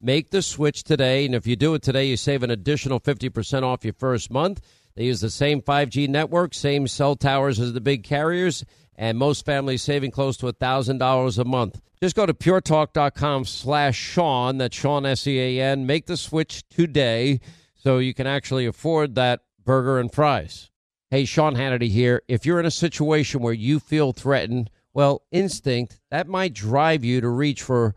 Make the switch today, and if you do it today, you save an additional fifty percent off your first month. They use the same 5G network, same cell towers as the big carriers, and most families saving close to $1,000 a month. Just go to puretalk.com slash Sean, that's Sean S-E-A-N. Make the switch today so you can actually afford that burger and fries. Hey, Sean Hannity here. If you're in a situation where you feel threatened, well, instinct, that might drive you to reach for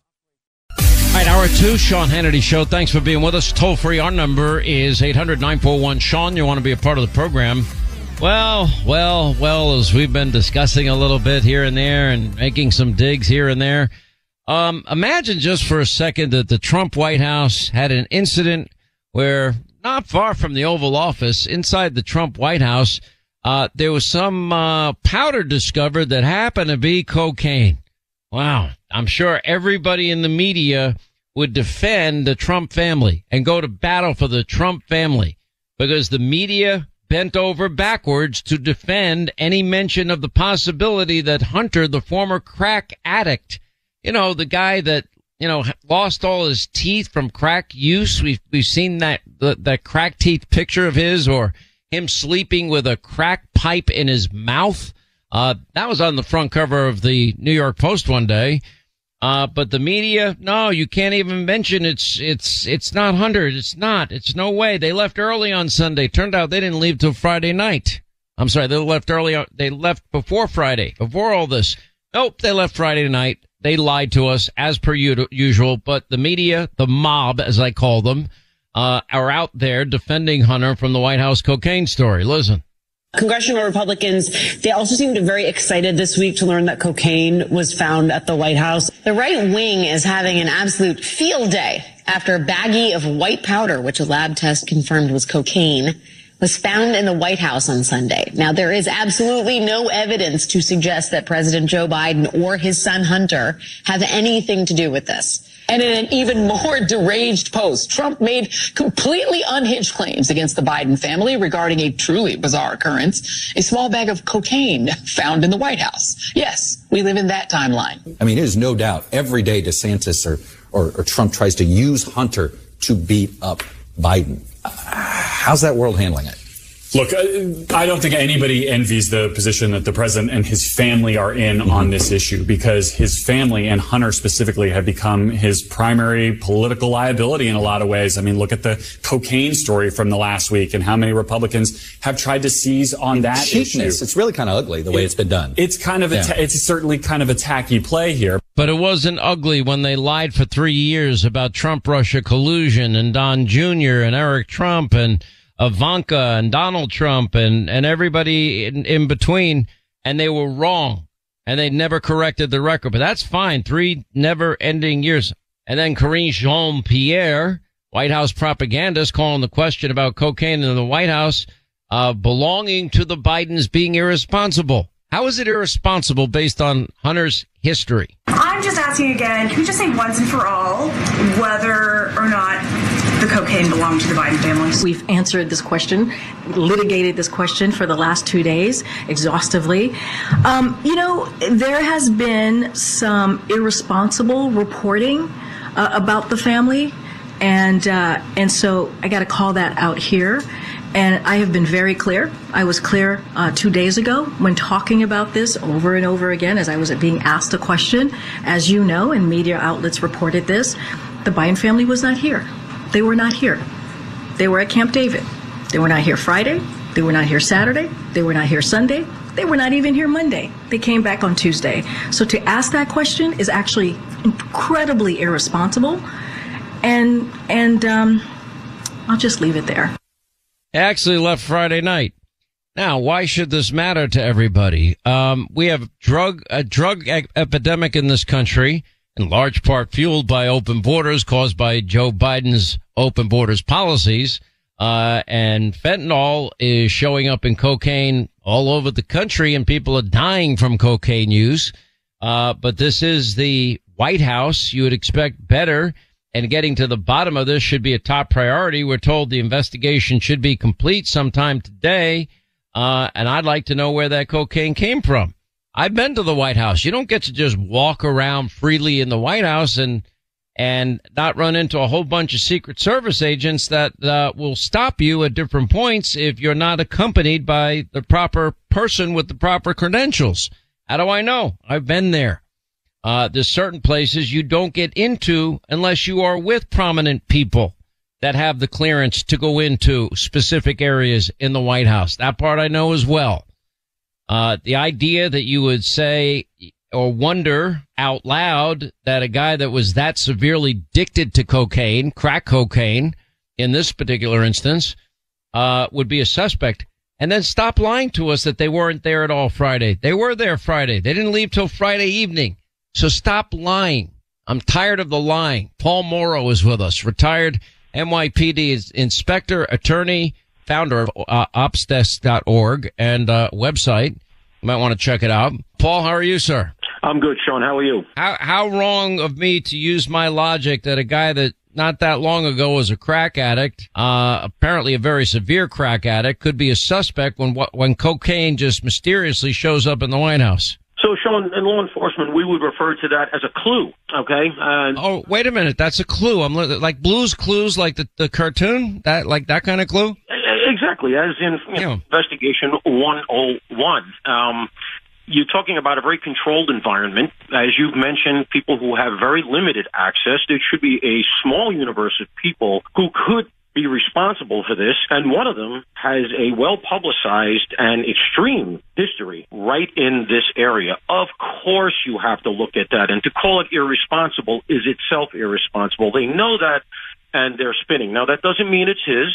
All right, hour two, Sean Hannity Show. Thanks for being with us. Toll free, our number is 800 941 Sean. You want to be a part of the program. Well, well, well, as we've been discussing a little bit here and there and making some digs here and there. Um, imagine just for a second that the Trump White House had an incident where not far from the Oval Office, inside the Trump White House, uh, there was some uh, powder discovered that happened to be cocaine. Wow. I'm sure everybody in the media would defend the Trump family and go to battle for the Trump family because the media bent over backwards to defend any mention of the possibility that Hunter, the former crack addict, you know, the guy that, you know, lost all his teeth from crack use. We've, we've seen that, that crack teeth picture of his or him sleeping with a crack pipe in his mouth. Uh, that was on the front cover of the New York Post one day. Uh, but the media, no, you can't even mention it's, it's, it's not Hunter. It's not. It's no way. They left early on Sunday. Turned out they didn't leave till Friday night. I'm sorry. They left early. They left before Friday, before all this. Nope. They left Friday night. They lied to us as per usual, but the media, the mob, as I call them, uh, are out there defending Hunter from the White House cocaine story. Listen. Congressional Republicans, they also seemed very excited this week to learn that cocaine was found at the White House. The right wing is having an absolute field day after a baggie of white powder, which a lab test confirmed was cocaine, was found in the White House on Sunday. Now, there is absolutely no evidence to suggest that President Joe Biden or his son Hunter have anything to do with this. And in an even more deranged post, Trump made completely unhinged claims against the Biden family regarding a truly bizarre occurrence, a small bag of cocaine found in the White House. Yes, we live in that timeline. I mean, it is no doubt every day DeSantis or, or, or Trump tries to use Hunter to beat up Biden. Uh, how's that world handling it? Look, uh, I don't think anybody envies the position that the president and his family are in mm-hmm. on this issue because his family and Hunter specifically have become his primary political liability in a lot of ways. I mean, look at the cocaine story from the last week and how many Republicans have tried to seize on that Cheapness. issue. It's really kind of ugly the way it, has been done. It's kind of, yeah. a, it's certainly kind of a tacky play here. But it wasn't ugly when they lied for three years about Trump Russia collusion and Don Jr. and Eric Trump and Ivanka and Donald Trump and, and everybody in, in between, and they were wrong and they never corrected the record. But that's fine. Three never ending years. And then Karine Jean Pierre, White House propagandist, calling the question about cocaine in the White House uh, belonging to the Bidens being irresponsible. How is it irresponsible based on Hunter's history? I'm just asking again, can we just say once and for all whether or not cocaine belong to the Biden family? We've answered this question, litigated this question for the last two days exhaustively. Um, you know, there has been some irresponsible reporting uh, about the family, and uh, and so I got to call that out here. And I have been very clear. I was clear uh, two days ago when talking about this over and over again as I was being asked a question. As you know, and media outlets reported this, the Biden family was not here. They were not here. They were at Camp David. They were not here Friday. They were not here Saturday. They were not here Sunday. They were not even here Monday. They came back on Tuesday. So to ask that question is actually incredibly irresponsible. And and um, I'll just leave it there actually left Friday night. Now, why should this matter to everybody? Um, we have drug a drug epidemic in this country, in large part fueled by open borders caused by Joe Biden's open borders policies. Uh, and fentanyl is showing up in cocaine all over the country, and people are dying from cocaine use. Uh, but this is the White House. You would expect better and getting to the bottom of this should be a top priority. We're told the investigation should be complete sometime today. Uh, and I'd like to know where that cocaine came from. I've been to the White House. You don't get to just walk around freely in the White House and, and not run into a whole bunch of Secret Service agents that uh, will stop you at different points if you're not accompanied by the proper person with the proper credentials. How do I know? I've been there. Uh, there's certain places you don't get into unless you are with prominent people that have the clearance to go into specific areas in the White House. That part I know as well. Uh, the idea that you would say or wonder out loud that a guy that was that severely addicted to cocaine, crack cocaine, in this particular instance, uh, would be a suspect. And then stop lying to us that they weren't there at all Friday. They were there Friday. They didn't leave till Friday evening. So stop lying. I'm tired of the lying. Paul Mauro is with us, retired NYPD inspector, attorney, founder of uh, opsdesk.org and uh, website. You might want to check it out. Paul, how are you, sir? I'm good, Sean. How are you? How, how wrong of me to use my logic that a guy that not that long ago was a crack addict, uh, apparently a very severe crack addict, could be a suspect when when cocaine just mysteriously shows up in the White House. So, Sean, in law enforcement, we would refer to that as a clue. Okay. Uh, oh, wait a minute. That's a clue. I'm like Blue's Clues, like the, the cartoon. That like that kind of clue. Exactly, as in you know, investigation 101. Um, you're talking about a very controlled environment. As you've mentioned, people who have very limited access. There should be a small universe of people who could be responsible for this. And one of them has a well publicized and extreme history right in this area. Of course, you have to look at that. And to call it irresponsible is itself irresponsible. They know that and they're spinning. Now, that doesn't mean it's his.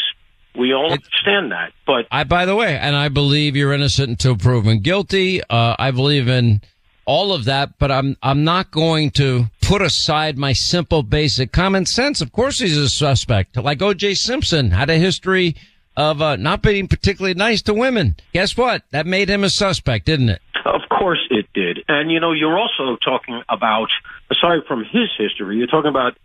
We all understand that, but I, by the way, and I believe you're innocent until proven guilty. Uh, I believe in all of that, but I'm I'm not going to put aside my simple, basic common sense. Of course, he's a suspect. Like O.J. Simpson had a history of uh, not being particularly nice to women. Guess what? That made him a suspect, didn't it? Of course it did. And you know, you're also talking about aside from his history, you're talking about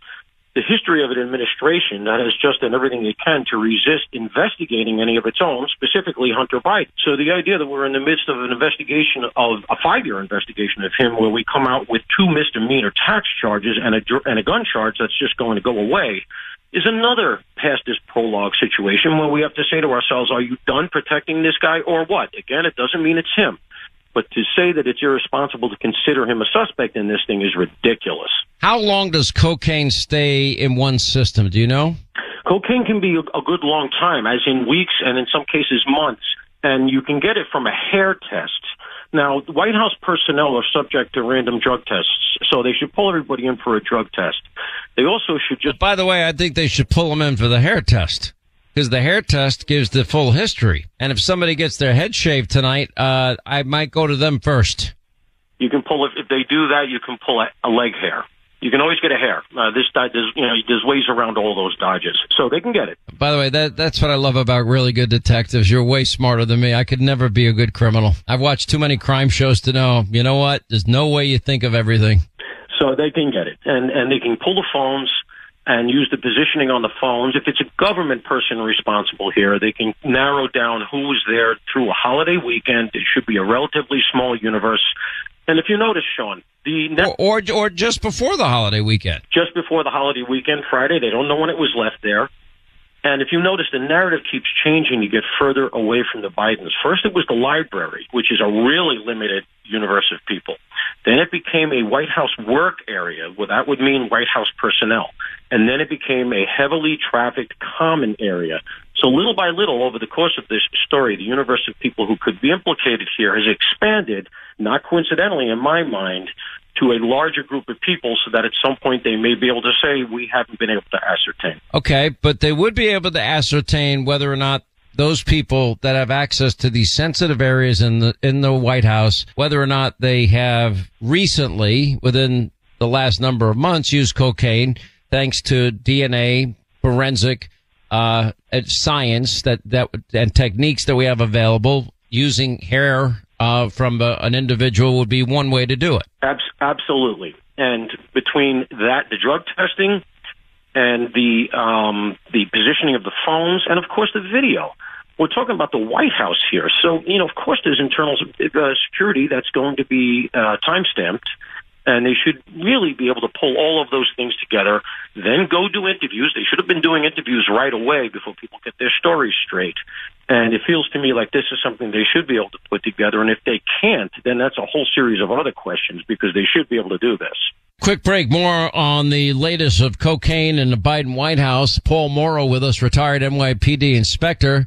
the history of an administration that has just done everything it can to resist investigating any of its own, specifically Hunter Biden. So the idea that we're in the midst of an investigation of a five-year investigation of him, where we come out with two misdemeanor tax charges and a and a gun charge that's just going to go away, is another past this prologue situation where we have to say to ourselves, are you done protecting this guy or what? Again, it doesn't mean it's him. But to say that it's irresponsible to consider him a suspect in this thing is ridiculous. How long does cocaine stay in one system? Do you know? Cocaine can be a good long time, as in weeks and in some cases months. And you can get it from a hair test. Now, White House personnel are subject to random drug tests, so they should pull everybody in for a drug test. They also should just. By the way, I think they should pull them in for the hair test because the hair test gives the full history. And if somebody gets their head shaved tonight, uh, I might go to them first. You can pull if, if they do that. You can pull a, a leg hair. You can always get a hair. Uh, this there's you know there's ways around all those dodges, so they can get it. By the way, that that's what I love about really good detectives. You're way smarter than me. I could never be a good criminal. I've watched too many crime shows to know. You know what? There's no way you think of everything. So they can get it, and and they can pull the phones and use the positioning on the phones. If it's a government person responsible here, they can narrow down who was there through a holiday weekend. It should be a relatively small universe. And if you notice, Sean, the net- or, or or just before the holiday weekend, just before the holiday weekend, Friday, they don't know when it was left there. And if you notice, the narrative keeps changing. You get further away from the Bidens. First, it was the library, which is a really limited universe of people. Then it became a White House work area. Well, that would mean White House personnel. And then it became a heavily trafficked common area. So little by little, over the course of this story, the universe of people who could be implicated here has expanded, not coincidentally in my mind, to a larger group of people so that at some point they may be able to say we haven't been able to ascertain. Okay, but they would be able to ascertain whether or not those people that have access to these sensitive areas in the in the White House, whether or not they have recently, within the last number of months, used cocaine, thanks to DNA forensic uh, science that that and techniques that we have available using hair uh, from a, an individual would be one way to do it. absolutely. And between that, the drug testing, and the um, the positioning of the phones, and of course the video. We're talking about the White House here, so you know, of course, there's internal uh, security that's going to be uh, time stamped and they should really be able to pull all of those things together, then go do interviews. They should have been doing interviews right away before people get their stories straight. And it feels to me like this is something they should be able to put together. And if they can't, then that's a whole series of other questions because they should be able to do this. Quick break. More on the latest of cocaine in the Biden White House. Paul Mauro with us, retired NYPD inspector.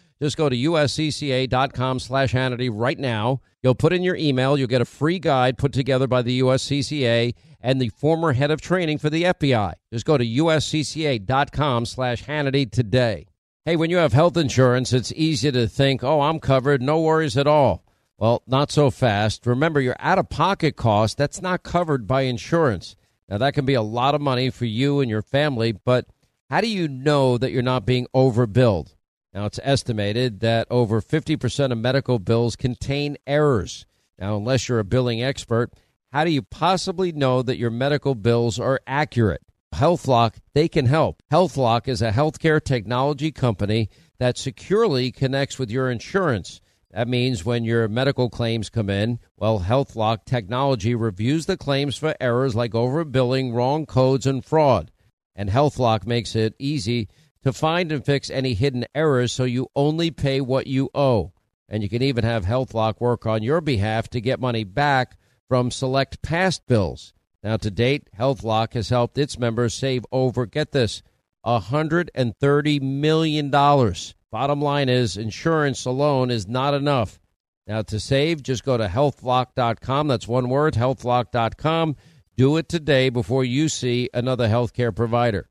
just go to uscca.com slash Hannity right now. You'll put in your email. You'll get a free guide put together by the USCCA and the former head of training for the FBI. Just go to uscca.com slash Hannity today. Hey, when you have health insurance, it's easy to think, oh, I'm covered, no worries at all. Well, not so fast. Remember, your out of pocket cost, that's not covered by insurance. Now, that can be a lot of money for you and your family, but how do you know that you're not being overbilled? Now, it's estimated that over 50% of medical bills contain errors. Now, unless you're a billing expert, how do you possibly know that your medical bills are accurate? HealthLock, they can help. HealthLock is a healthcare technology company that securely connects with your insurance. That means when your medical claims come in, well, HealthLock technology reviews the claims for errors like overbilling, wrong codes, and fraud. And HealthLock makes it easy to find and fix any hidden errors so you only pay what you owe. And you can even have HealthLock work on your behalf to get money back from select past bills. Now, to date, HealthLock has helped its members save over, get this, $130 million. Bottom line is, insurance alone is not enough. Now, to save, just go to healthlock.com. That's one word, healthlock.com. Do it today before you see another healthcare provider.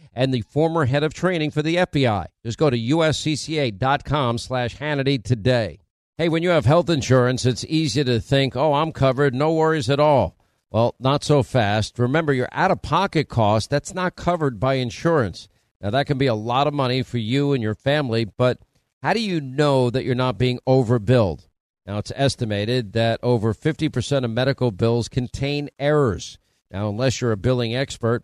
and the former head of training for the FBI. Just go to uscca.com slash Hannity today. Hey, when you have health insurance, it's easy to think, oh, I'm covered, no worries at all. Well, not so fast. Remember, your out of pocket cost, that's not covered by insurance. Now, that can be a lot of money for you and your family, but how do you know that you're not being overbilled? Now, it's estimated that over 50% of medical bills contain errors. Now, unless you're a billing expert,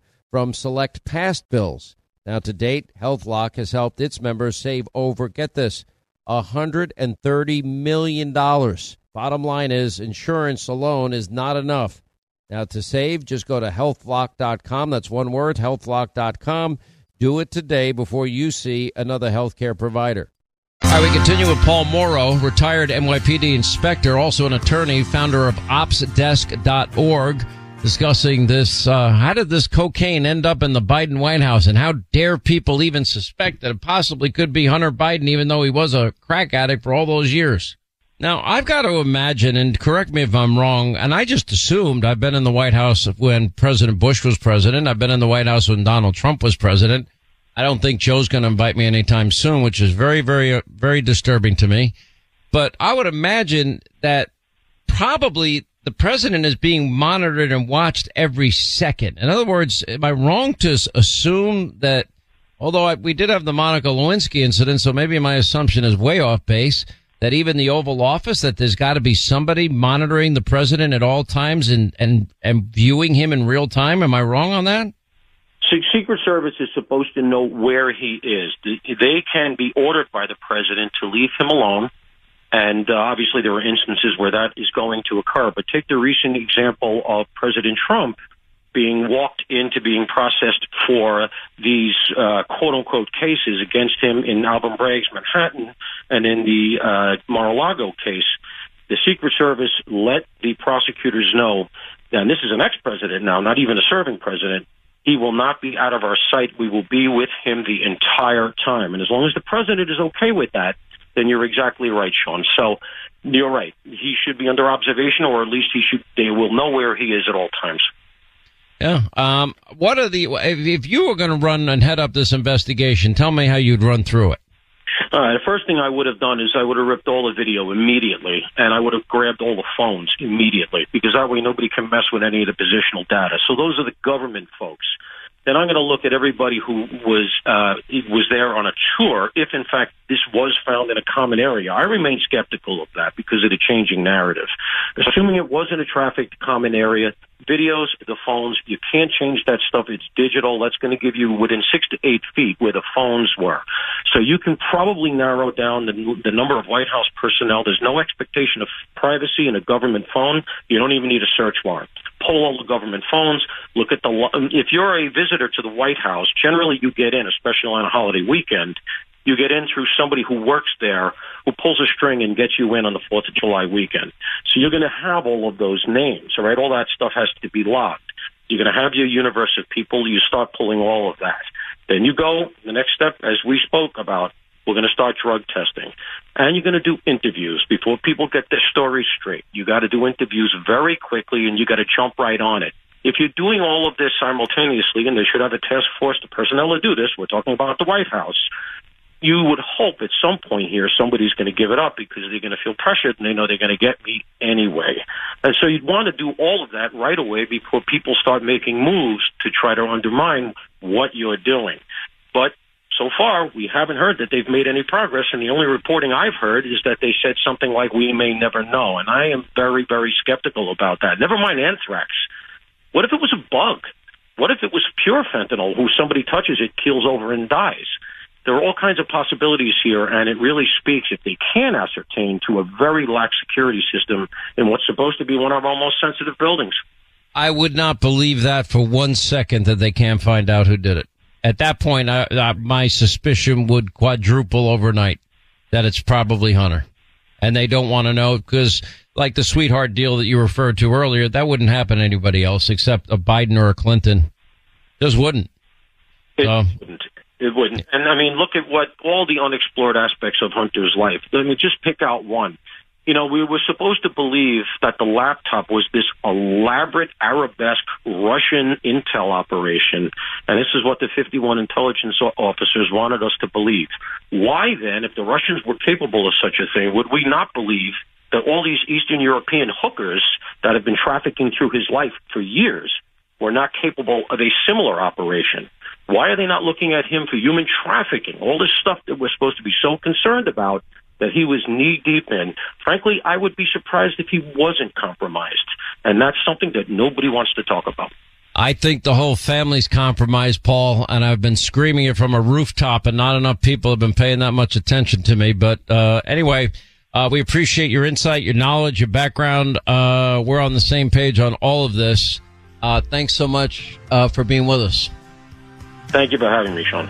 from select past bills. Now, to date, HealthLock has helped its members save over, get this, $130 million. Bottom line is, insurance alone is not enough. Now, to save, just go to healthlock.com. That's one word, healthlock.com. Do it today before you see another healthcare provider. All right, we continue with Paul Mauro, retired NYPD inspector, also an attorney, founder of OpsDesk.org discussing this. Uh, how did this cocaine end up in the Biden White House, and how dare people even suspect that it possibly could be Hunter Biden, even though he was a crack addict for all those years? Now, I've got to imagine, and correct me if I'm wrong, and I just assumed I've been in the White House when President Bush was president. I've been in the White House when Donald Trump was president. I don't think Joe's going to invite me anytime soon, which is very, very, very disturbing to me. But I would imagine that probably the president is being monitored and watched every second. In other words, am I wrong to assume that although I, we did have the Monica Lewinsky incident, so maybe my assumption is way off base, that even the Oval Office, that there's got to be somebody monitoring the president at all times and, and, and viewing him in real time. Am I wrong on that? Secret Service is supposed to know where he is. They can be ordered by the president to leave him alone and uh, obviously, there are instances where that is going to occur. But take the recent example of President Trump being walked into being processed for these uh, quote unquote cases against him in Alvin Bragg's Manhattan and in the uh, Mar-a-Lago case. The Secret Service let the prosecutors know, and this is an ex-president now, not even a serving president, he will not be out of our sight. We will be with him the entire time. And as long as the president is okay with that, then you're exactly right, Sean. So you're right. He should be under observation, or at least he should. They will know where he is at all times. Yeah. Um, what are the if you were going to run and head up this investigation? Tell me how you'd run through it. Uh, the first thing I would have done is I would have ripped all the video immediately, and I would have grabbed all the phones immediately because that way nobody can mess with any of the positional data. So those are the government folks then I'm going to look at everybody who was uh, was there on a tour. If in fact this was found in a common area, I remain skeptical of that because of the changing narrative. Assuming it was in a trafficked common area, videos, the phones, you can't change that stuff. It's digital. That's going to give you within six to eight feet where the phones were. So you can probably narrow down the, the number of White House personnel. There's no expectation of privacy in a government phone. You don't even need a search warrant pull all the government phones, look at the. If you're a visitor to the White House, generally you get in, especially on a holiday weekend, you get in through somebody who works there who pulls a string and gets you in on the 4th of July weekend. So you're going to have all of those names, all right? All that stuff has to be logged. You're going to have your universe of people. You start pulling all of that. Then you go, the next step, as we spoke about, we're going to start drug testing. And you're going to do interviews before people get their stories straight. You got to do interviews very quickly and you got to jump right on it. If you're doing all of this simultaneously, and they should have a task force of personnel to do this, we're talking about the White House, you would hope at some point here somebody's going to give it up because they're going to feel pressured and they know they're going to get me anyway. And so you'd want to do all of that right away before people start making moves to try to undermine what you're doing. But so far, we haven't heard that they've made any progress, and the only reporting I've heard is that they said something like, we may never know. And I am very, very skeptical about that. Never mind anthrax. What if it was a bug? What if it was pure fentanyl who somebody touches it, keels over, and dies? There are all kinds of possibilities here, and it really speaks, if they can ascertain, to a very lax security system in what's supposed to be one of our most sensitive buildings. I would not believe that for one second that they can't find out who did it at that point, I, I, my suspicion would quadruple overnight that it's probably Hunter. And they don't want to know because like the sweetheart deal that you referred to earlier, that wouldn't happen to anybody else except a Biden or a Clinton. Just wouldn't. It so. wouldn't. It wouldn't. And I mean, look at what all the unexplored aspects of Hunter's life. I mean, just pick out one you know, we were supposed to believe that the laptop was this elaborate arabesque Russian intel operation. And this is what the 51 intelligence officers wanted us to believe. Why then, if the Russians were capable of such a thing, would we not believe that all these Eastern European hookers that have been trafficking through his life for years were not capable of a similar operation? Why are they not looking at him for human trafficking? All this stuff that we're supposed to be so concerned about that he was knee deep in. Frankly, I would be surprised if he wasn't compromised. And that's something that nobody wants to talk about. I think the whole family's compromised, Paul, and I've been screaming it from a rooftop and not enough people have been paying that much attention to me. But, uh, anyway, uh, we appreciate your insight, your knowledge, your background. Uh, we're on the same page on all of this. Uh, thanks so much, uh, for being with us. Thank you for having me, Sean.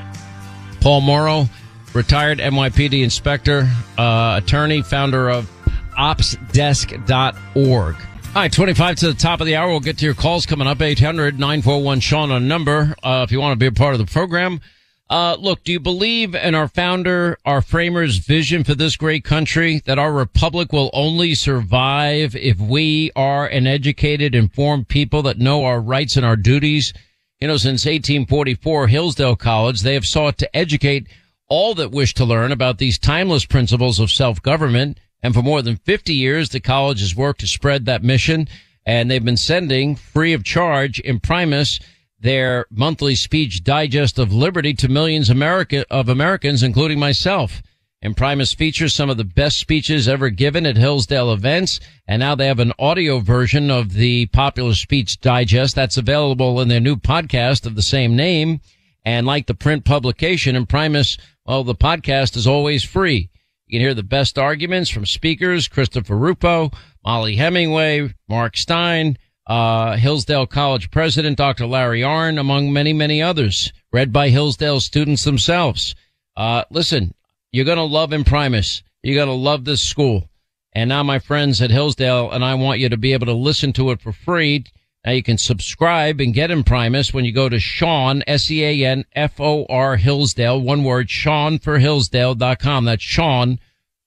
Paul Mauro retired NYPD inspector, uh, attorney, founder of opsdesk.org. All right, 25 to the top of the hour. We'll get to your calls coming up. 800 941 Sean on number. Uh, if you want to be a part of the program. Uh, look, do you believe in our founder, our framers vision for this great country that our republic will only survive if we are an educated, informed people that know our rights and our duties? You know, since 1844, Hillsdale College, they have sought to educate all that wish to learn about these timeless principles of self-government. And for more than 50 years, the college has worked to spread that mission. And they've been sending free of charge Imprimis their monthly speech digest of liberty to millions America, of Americans, including myself. Imprimis features some of the best speeches ever given at Hillsdale events. And now they have an audio version of the popular speech digest that's available in their new podcast of the same name. And like the print publication, Imprimis well, the podcast is always free. You can hear the best arguments from speakers Christopher Rufo, Mollie Hemingway, Mark Steyn, uh, Hillsdale College president Dr. Larry Arnn, among many, many others, read by Hillsdale students themselves. Uh, listen, you're going to love Imprimis. You're going to love this school. And now my friends at Hillsdale and I want you to be able to listen to it for free. Now you can subscribe and get Imprimis when you go to Sean, S-E-A-N-F-O-R Hillsdale, one word, Sean for Hillsdale.com. That's Sean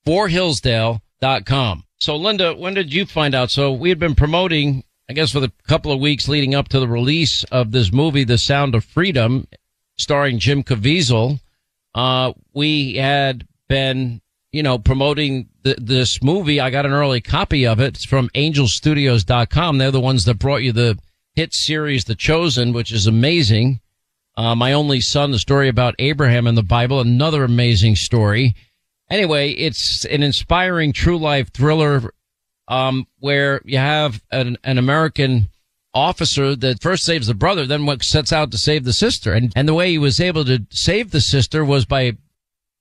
for Hillsdale.com. So Linda, when did you find out? So we had been promoting, I guess for the couple of weeks leading up to the release of this movie, The Sound of Freedom, starring Jim Caviezel. Uh, we had been, you know, promoting the, this movie. I got an early copy of it. It's from angelstudios.com. They're the ones that brought you the hit series, The Chosen, which is amazing. Uh, my only son, the story about Abraham in the Bible, another amazing story. Anyway, it's an inspiring true life thriller, um, where you have an, an American officer that first saves the brother, then sets out to save the sister. And, and the way he was able to save the sister was by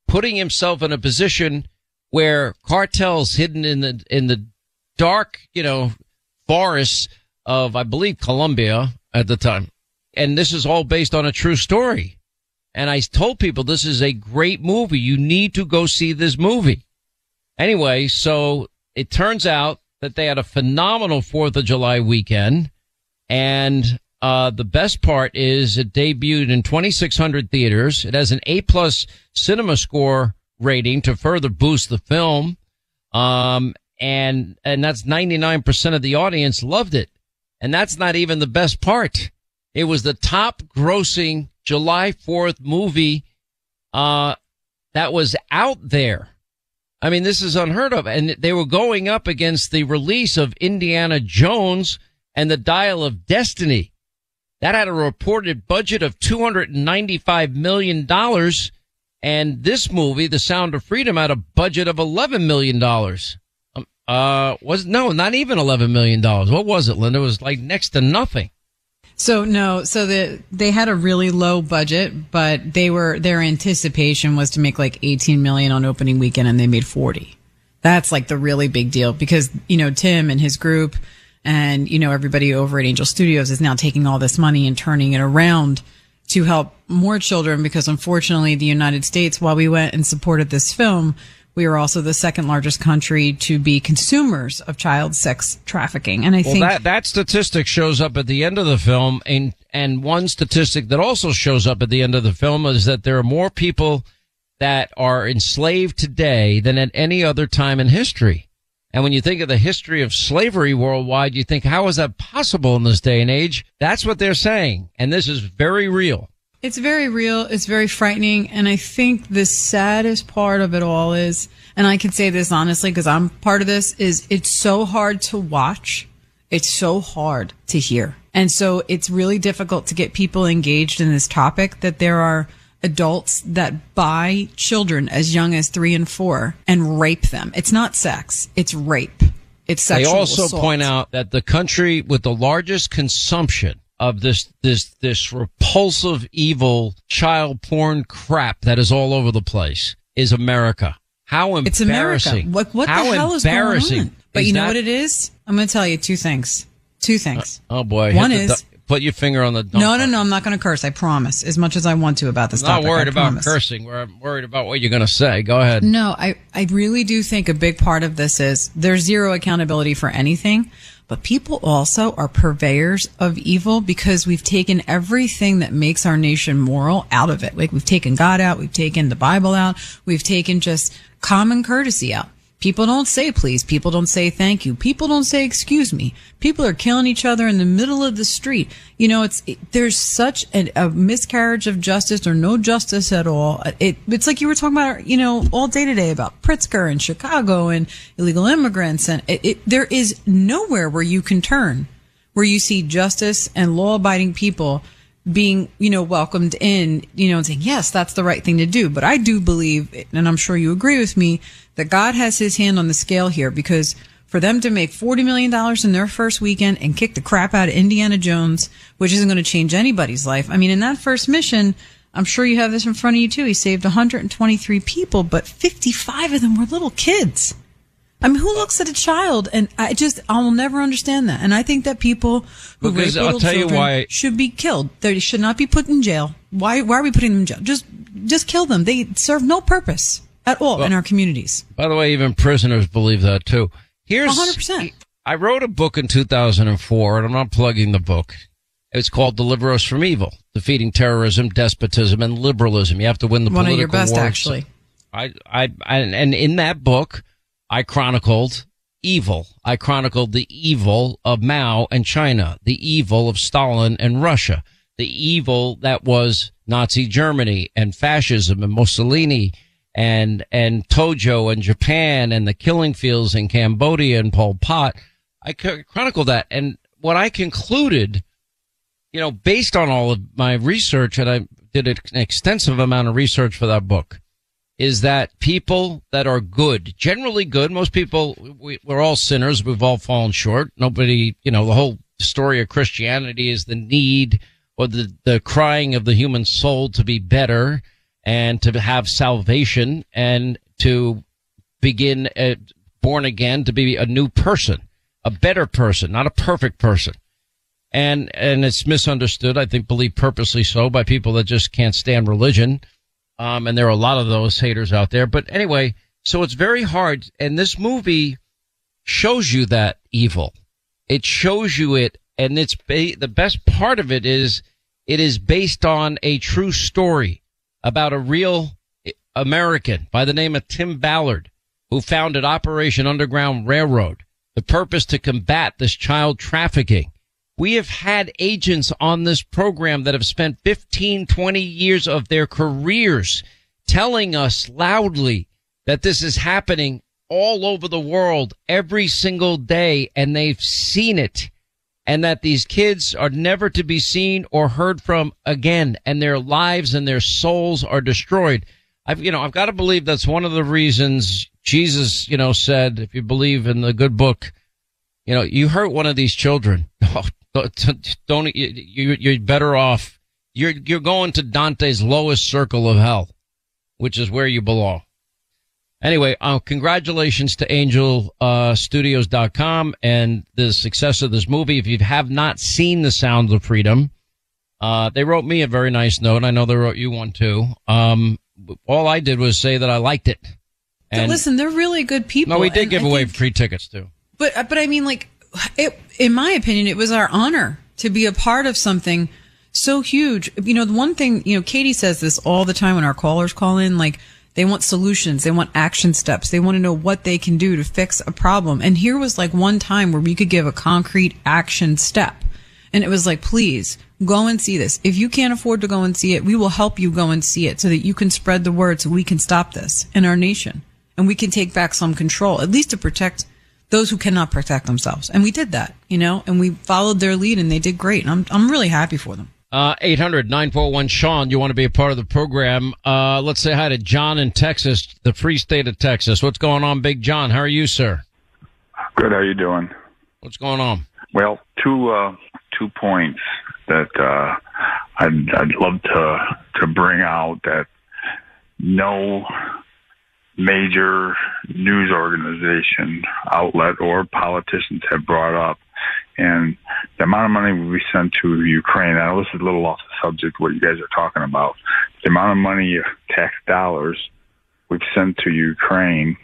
putting himself in a position where cartels hidden in the, in the dark, you know, forests of, I believe, Colombia at the time. And this is all based on a true story. And I told people this is a great movie. You need to go see this movie. Anyway, so it turns out that they had a phenomenal 4th of July weekend. And, uh, the best part is it debuted in 2,600 theaters. It has an A plus cinema score rating to further boost the film. Um, and, and that's 99% of the audience loved it. And that's not even the best part. It was the top grossing July 4th movie, uh, that was out there. I mean, this is unheard of. And they were going up against the release of Indiana Jones and the Dial of Destiny. That had a reported budget of $295 million. And this movie, The Sound of Freedom, had a budget of $11 million. Um, uh, was, no, not even $11 million. What was it, Linda? It was like next to nothing. So no, so the they had a really low budget, but they were their anticipation was to make like 18 million on opening weekend and they made 40. That's like the really big deal because, you know, Tim and his group and, you know, everybody over at Angel Studios is now taking all this money and turning it around to help more children because unfortunately the United States, while we went and supported this film, we are also the second largest country to be consumers of child sex trafficking. And I well, think that, that statistic shows up at the end of the film. And, and one statistic that also shows up at the end of the film is that there are more people that are enslaved today than at any other time in history. And when you think of the history of slavery worldwide, you think, how is that possible in this day and age? That's what they're saying. And this is very real. It's very real. It's very frightening. And I think the saddest part of it all is, and I can say this honestly because I'm part of this, is it's so hard to watch. It's so hard to hear. And so it's really difficult to get people engaged in this topic that there are adults that buy children as young as three and four and rape them. It's not sex. It's rape. It's sexual They also assault. point out that the country with the largest consumption of this this this repulsive evil child porn crap that is all over the place is America. How embarrassing! It's America. What, what How the hell is going on? But Is you know that- what it is? I'm going to tell you two things. Two things. Uh, oh boy! One is- put your finger on the. dump no, no, no. I'm not going to curse. I promise. As much as I want to about this I'm not topic. worried I about promise. cursing. We're worried about what you're going to say. Go ahead. No, I, I really do think a big part of this is there's zero accountability for anything, but people also are purveyors of evil because we've taken everything that makes our nation moral out of it. Like we've taken God out, we've taken the Bible out, we've taken just common courtesy out. People don't say please. People don't say thank you. People don't say excuse me. People are killing each other in the middle of the street. You know, it's, it, there's such a, a miscarriage of justice or no justice at all. It, it's like you were talking about, you know, all day today about Pritzker and Chicago and illegal immigrants. And it, there is nowhere where you can turn where you see justice and law abiding people being, you know, welcomed in, you know, and saying, yes, that's the right thing to do. But I do believe, and I'm sure you agree with me, that God has his hand on the scale here because for them to make $40 million in their first weekend and kick the crap out of Indiana Jones, which isn't going to change anybody's life. I mean, in that first mission, I'm sure you have this in front of you too. He saved 123 people, but 55 of them were little kids. I mean, who looks at a child? And I just, I will never understand that. And I think that people who Because rape I'll little tell you children why- should be killed. They should not be put in jail. Why? Why are we putting them in jail? Just, just kill them. They serve no purpose at all in our communities. By the way, even prisoners believe that too. Here's 100%. I wrote a book in 2004, and I'm not plugging the book. It's called Deliver Us from Evil, Defeating Terrorism, Despotism, and Liberalism. You have to win the One of political your best, wars. actually. I, I, I, and in that book, I chronicled evil. I chronicled the evil of Mao and China, the evil of Stalin and Russia, the evil that was Nazi Germany and fascism and Mussolini and, and Tojo and Japan and the killing fields in Cambodia and Pol Pot. I chronicled that. And what I concluded, you know, based on all of my research, and I did an extensive amount of research for that book, is that people that are good, generally good, most people, we, we're all sinners. We've all fallen short. Nobody, you know, the whole story of Christianity is the need or the, the crying of the human soul to be better and to have salvation and to begin born again to be a new person, a better person, not a perfect person. And, and it's misunderstood. I think believed purposely so by people that just can't stand religion. Um, and there are a lot of those haters out there. But anyway, so it's very hard. And this movie shows you that evil. It shows you it. And it's ba- the best part of it is it is based on a true story about a real American by the name of Tim Ballard, who founded Operation Underground Railroad, the purpose to combat this child trafficking. We have had agents on this program that have spent 15, 20 years of their careers telling us loudly that this is happening all over the world every single day and they've seen it and that these kids are never to be seen or heard from again and their lives and their souls are destroyed. I've, you know, I've got to believe that's one of the reasons Jesus, you know, said, if you believe in the good book, you know, you hurt one of these children. Oh, Don't, you, you're better off. You're, you're going to Dante's lowest circle of hell, which is where you belong. Anyway, uh, congratulations to angelstudios.com uh, and the success of this movie. If you have not seen The Sounds of Freedom, uh, they wrote me a very nice note. I know they wrote you one too. Um, all I did was say that I liked it. And listen, they're really good people. No, we did give I away think, free tickets too. But, but I mean, like, it, in my opinion, it was our honor to be a part of something so huge. You know, the one thing, you know, Katie says this all the time when our callers call in, like, they want solutions. They want action steps. They want to know what they can do to fix a problem. And here was like one time where we could give a concrete action step. And it was like, please go and see this. If you can't afford to go and see it, we will help you go and see it so that you can spread the word so we can stop this in our nation and we can take back some control, at least to protect those who cannot protect themselves. And we did that, you know, and we followed their lead and they did great. And I'm, I'm really happy for them. Uh, 800 941 Sean, you want to be a part of the program. Uh, let's say hi to John in Texas, the free state of Texas. What's going on, Big John? How are you, sir? Good. How are you doing? What's going on? Well, two, uh, two points that, uh, I'd, I'd love to, to bring out that no major news organization, outlet, or politicians have brought up and the amount of money we sent to Ukraine, I know this is a little off the subject what you guys are talking about. The amount of money, uh, tax dollars, we've sent to Ukraine,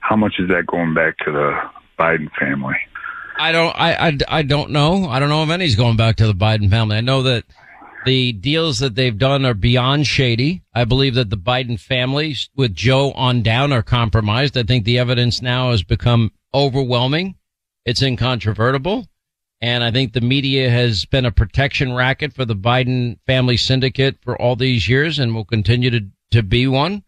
how much is that going back to the Biden family? I don't, I, I, I don't know. I don't know if any's going back to the Biden family. I know that the deals that they've done are beyond shady. I believe that the Biden family with Joe on down are compromised. I think the evidence now has become overwhelming. It's incontrovertible. And I think the media has been a protection racket for the Biden family syndicate for all these years and will continue to, to be one.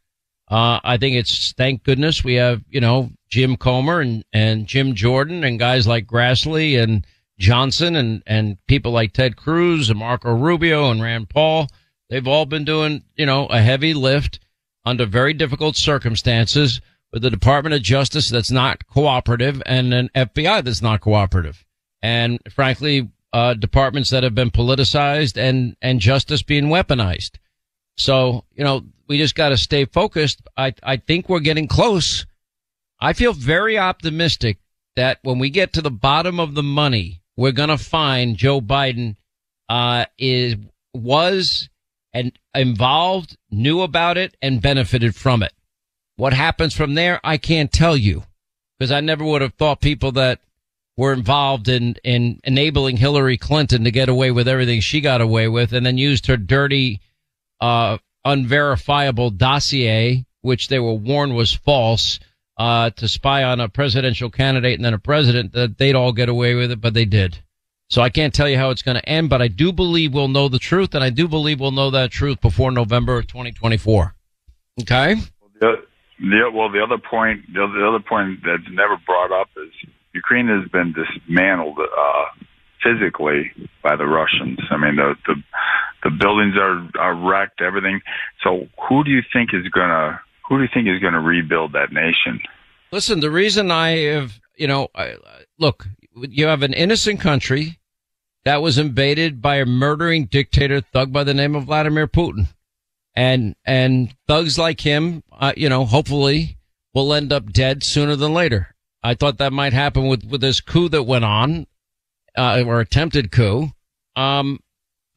Uh, I think it's thank goodness we have, you know, Jim Comer and, and Jim Jordan and guys like Grassley and Johnson and, and people like Ted Cruz and Marco Rubio and Rand Paul. They've all been doing, you know, a heavy lift under very difficult circumstances with the Department of Justice that's not cooperative and an FBI that's not cooperative and frankly, uh, departments that have been politicized and, and justice being weaponized. So, you know, we just got to stay focused. I, I think we're getting close. I feel very optimistic that when we get to the bottom of the money, we're going to find Joe Biden, uh, is, was and involved, knew about it and benefited from it. What happens from there, I can't tell you because I never would have thought people that were involved in, in enabling Hillary Clinton to get away with everything she got away with and then used her dirty, uh, unverifiable dossier, which they were warned was false, uh, to spy on a presidential candidate and then a president that they'd all get away with it, but they did. So I can't tell you how it's going to end, but I do believe we'll know the truth and I do believe we'll know that truth before November of 2024. Okay. The, the, well, the other point, the other, the other point that's never brought up is Ukraine has been dismantled uh, physically by the Russians. I mean, the the, the buildings are, are wrecked, everything. So, who do you think is gonna who do you think is gonna rebuild that nation? Listen, the reason I have, you know, I, look, you have an innocent country that was invaded by a murdering dictator thug by the name of Vladimir Putin. And, and thugs like him, uh, you know, hopefully will end up dead sooner than later. I thought that might happen with, with this coup that went on, uh, or attempted coup. Um,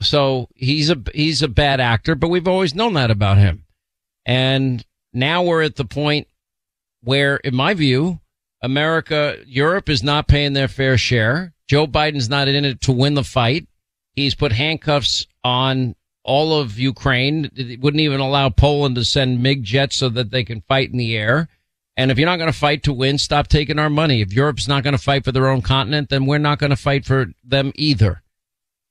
so he's a, he's a bad actor, but we've always known that about him. And now we're at the point where, in my view, America, Europe is not paying their fair share. Joe Biden's not in it to win the fight. He's put handcuffs on all of Ukraine. It wouldn't even allow Poland to send MiG jets so that they can fight in the air. And if you're not going to fight to win, stop taking our money. If Europe's not going to fight for their own continent, then we're not going to fight for them either.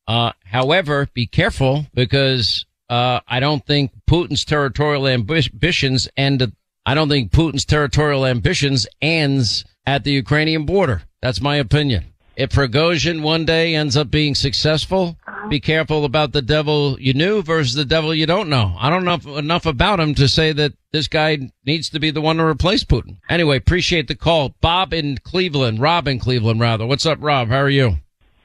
Uh, however, be careful because, uh, I don't think Putin's territorial ambitions end, I don't think Putin's territorial ambitions ends at the Ukrainian border. That's my opinion. If Prigozhin one day ends up being successful, be careful about the devil you knew versus the devil you don't know. I don't know enough about him to say that this guy needs to be the one to replace Putin. Anyway, appreciate the call. Bob in Cleveland, Rob in Cleveland, rather. What's up, Rob? How are you?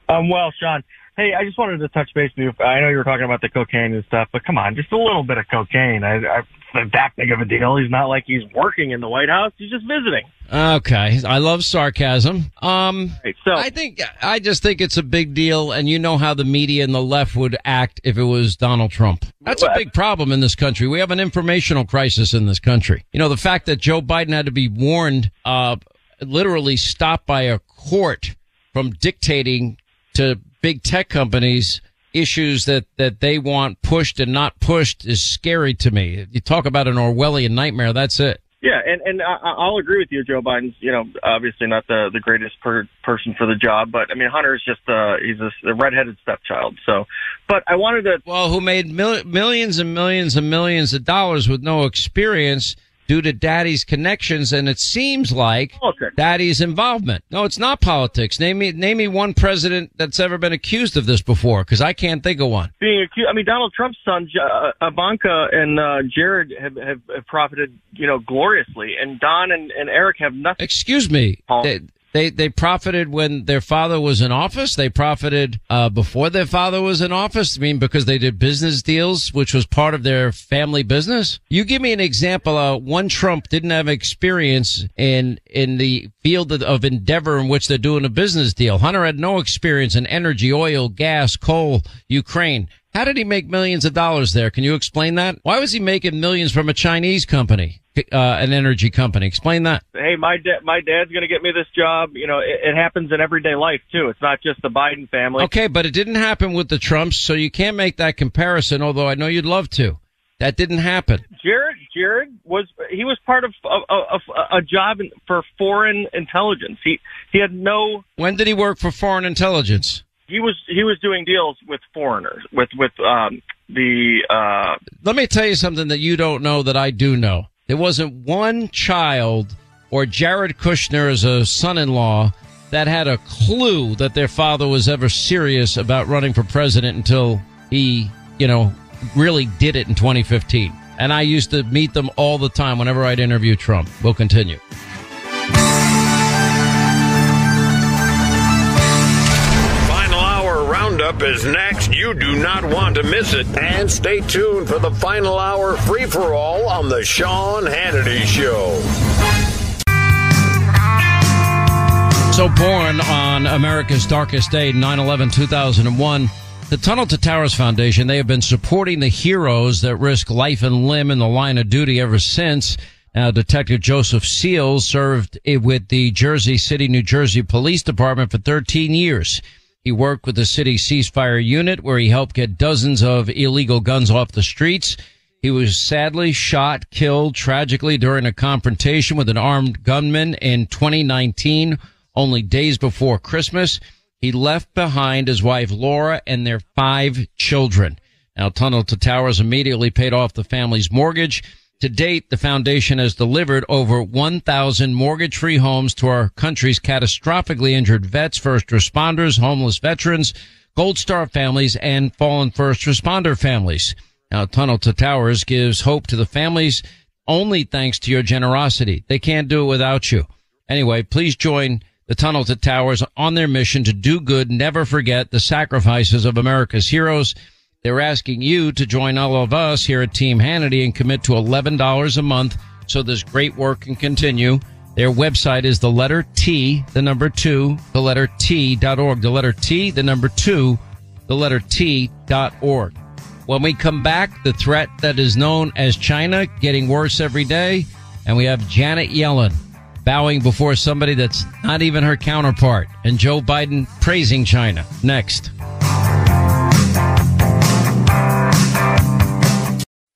I'm well, Sean. Hey, I just wanted to touch base with you. I know you were talking about the cocaine and stuff, but come on, just a little bit of cocaine. I, I, it's not that big of a deal. He's not like he's working in the White House. He's just visiting. Okay, I love sarcasm. Um, Right, so I think I just think it's a big deal, and you know how the media and the left would act if it was Donald Trump. That's a big problem in this country. We have an informational crisis in this country. You know, the fact that Joe Biden had to be warned, uh, literally stopped by a court from dictating to big tech companies issues that that they want pushed and not pushed is scary to me. You talk about an Orwellian nightmare. That's it. Yeah, and and I, I'll agree with you. Joe Biden's, you know, obviously not the the greatest per, person for the job, but I mean, Hunter's just uh he's a, a redheaded stepchild. So, but I wanted to. Well, who made mil- millions and millions and millions of dollars with no experience due to daddy's connections, and it seems like Politics. daddy's involvement. No, it's not politics. Name me name me one president that's ever been accused of this before, because I can't think of one. being accused. I mean, Donald Trump's sons, uh, Ivanka and uh, Jared, have, have have profited, you know, gloriously, and Don and, and Eric have nothing. Excuse me. They, they they profited when their father was in office. They profited uh, before their father was in office. I mean, because they did business deals, which was part of their family business. You give me an example. Uh, one Trump didn't have experience in in the field of, of endeavor in which they're doing a business deal. Hunter had no experience in energy, oil, gas, coal, Ukraine. How did he make millions of dollars there? Can you explain that? Why was he making millions from a Chinese company, uh, an energy company? Explain that. Hey, my dad, my dad's going to get me this job. You know, it, it happens in everyday life too. It's not just the Biden family. Okay, but it didn't happen with the Trumps, so you can't make that comparison, although I know you'd love to. That didn't happen. Jared, Jared was he was part of a, a, a, a job for foreign intelligence. He he had no. When did he work for foreign intelligence? He was he was doing deals with foreigners with with um the uh Let me tell you something that you don't know that I do know. There wasn't one child or Jared Kushner as a son-in-law that had a clue that their father was ever serious about running for president until he, you know, really did it in 2015. And I used to meet them all the time whenever I'd interview Trump. We'll continue. Is next. You do not want to miss it. And stay tuned for the final hour free for all on the Sean Hannity Show. So born on America's darkest day, 9-11-2001, the Tunnel to Towers Foundation, they have been supporting the heroes that risk life and limb in the line of duty ever since. Now, Detective Joseph Seals served with the Jersey City, New Jersey Police Department for 13 years. He worked with the city ceasefire unit where he helped get dozens of illegal guns off the streets. He was sadly shot, killed tragically during a confrontation with an armed gunman in 2019, only days before Christmas. He left behind his wife Laura and their five children. Now, Tunnel to Towers immediately paid off the family's mortgage. To date, the foundation has delivered over 1,000 mortgage free homes to our country's catastrophically injured vets, first responders, homeless veterans, Gold Star families, and fallen first responder families. Now, Tunnel to Towers gives hope to the families only thanks to your generosity. They can't do it without you. Anyway, please join the Tunnel to Towers on their mission to do good. Never forget the sacrifices of America's heroes. They're asking you to join all of us here at Team Hannity and commit to $11 a month so this great work can continue. Their website is the letter T, the number two, the letter T dot org. The letter T, the number two, the letter T dot org. When we come back, the threat that is known as China getting worse every day, and we have Janet Yellen bowing before somebody that's not even her counterpart, and Joe Biden praising China. Next.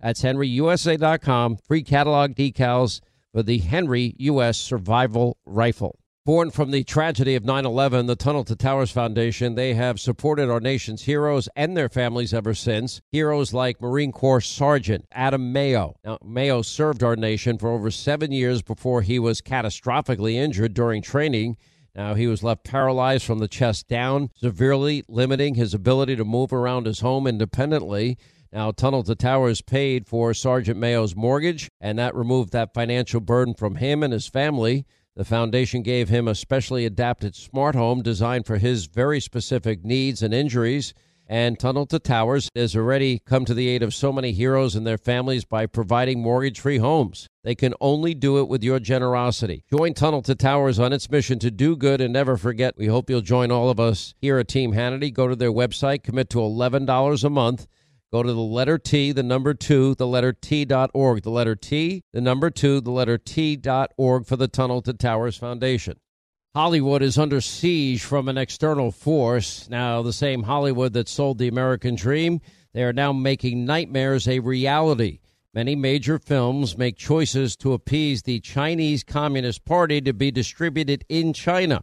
That's henryusa.com. Free catalog decals for the Henry U.S. Survival Rifle. Born from the tragedy of 9 11, the Tunnel to Towers Foundation, they have supported our nation's heroes and their families ever since. Heroes like Marine Corps Sergeant Adam Mayo. Now, Mayo served our nation for over seven years before he was catastrophically injured during training. Now, he was left paralyzed from the chest down, severely limiting his ability to move around his home independently. Now, Tunnel to Towers paid for Sergeant Mayo's mortgage, and that removed that financial burden from him and his family. The foundation gave him a specially adapted smart home designed for his very specific needs and injuries. And Tunnel to Towers has already come to the aid of so many heroes and their families by providing mortgage free homes. They can only do it with your generosity. Join Tunnel to Towers on its mission to do good and never forget. We hope you'll join all of us here at Team Hannity. Go to their website, commit to $11 a month. Go to the letter T, the number two, the letter T dot org. The letter T, the number two, the letter T dot org for the Tunnel to Towers Foundation. Hollywood is under siege from an external force. Now, the same Hollywood that sold the American dream, they are now making nightmares a reality. Many major films make choices to appease the Chinese Communist Party to be distributed in China.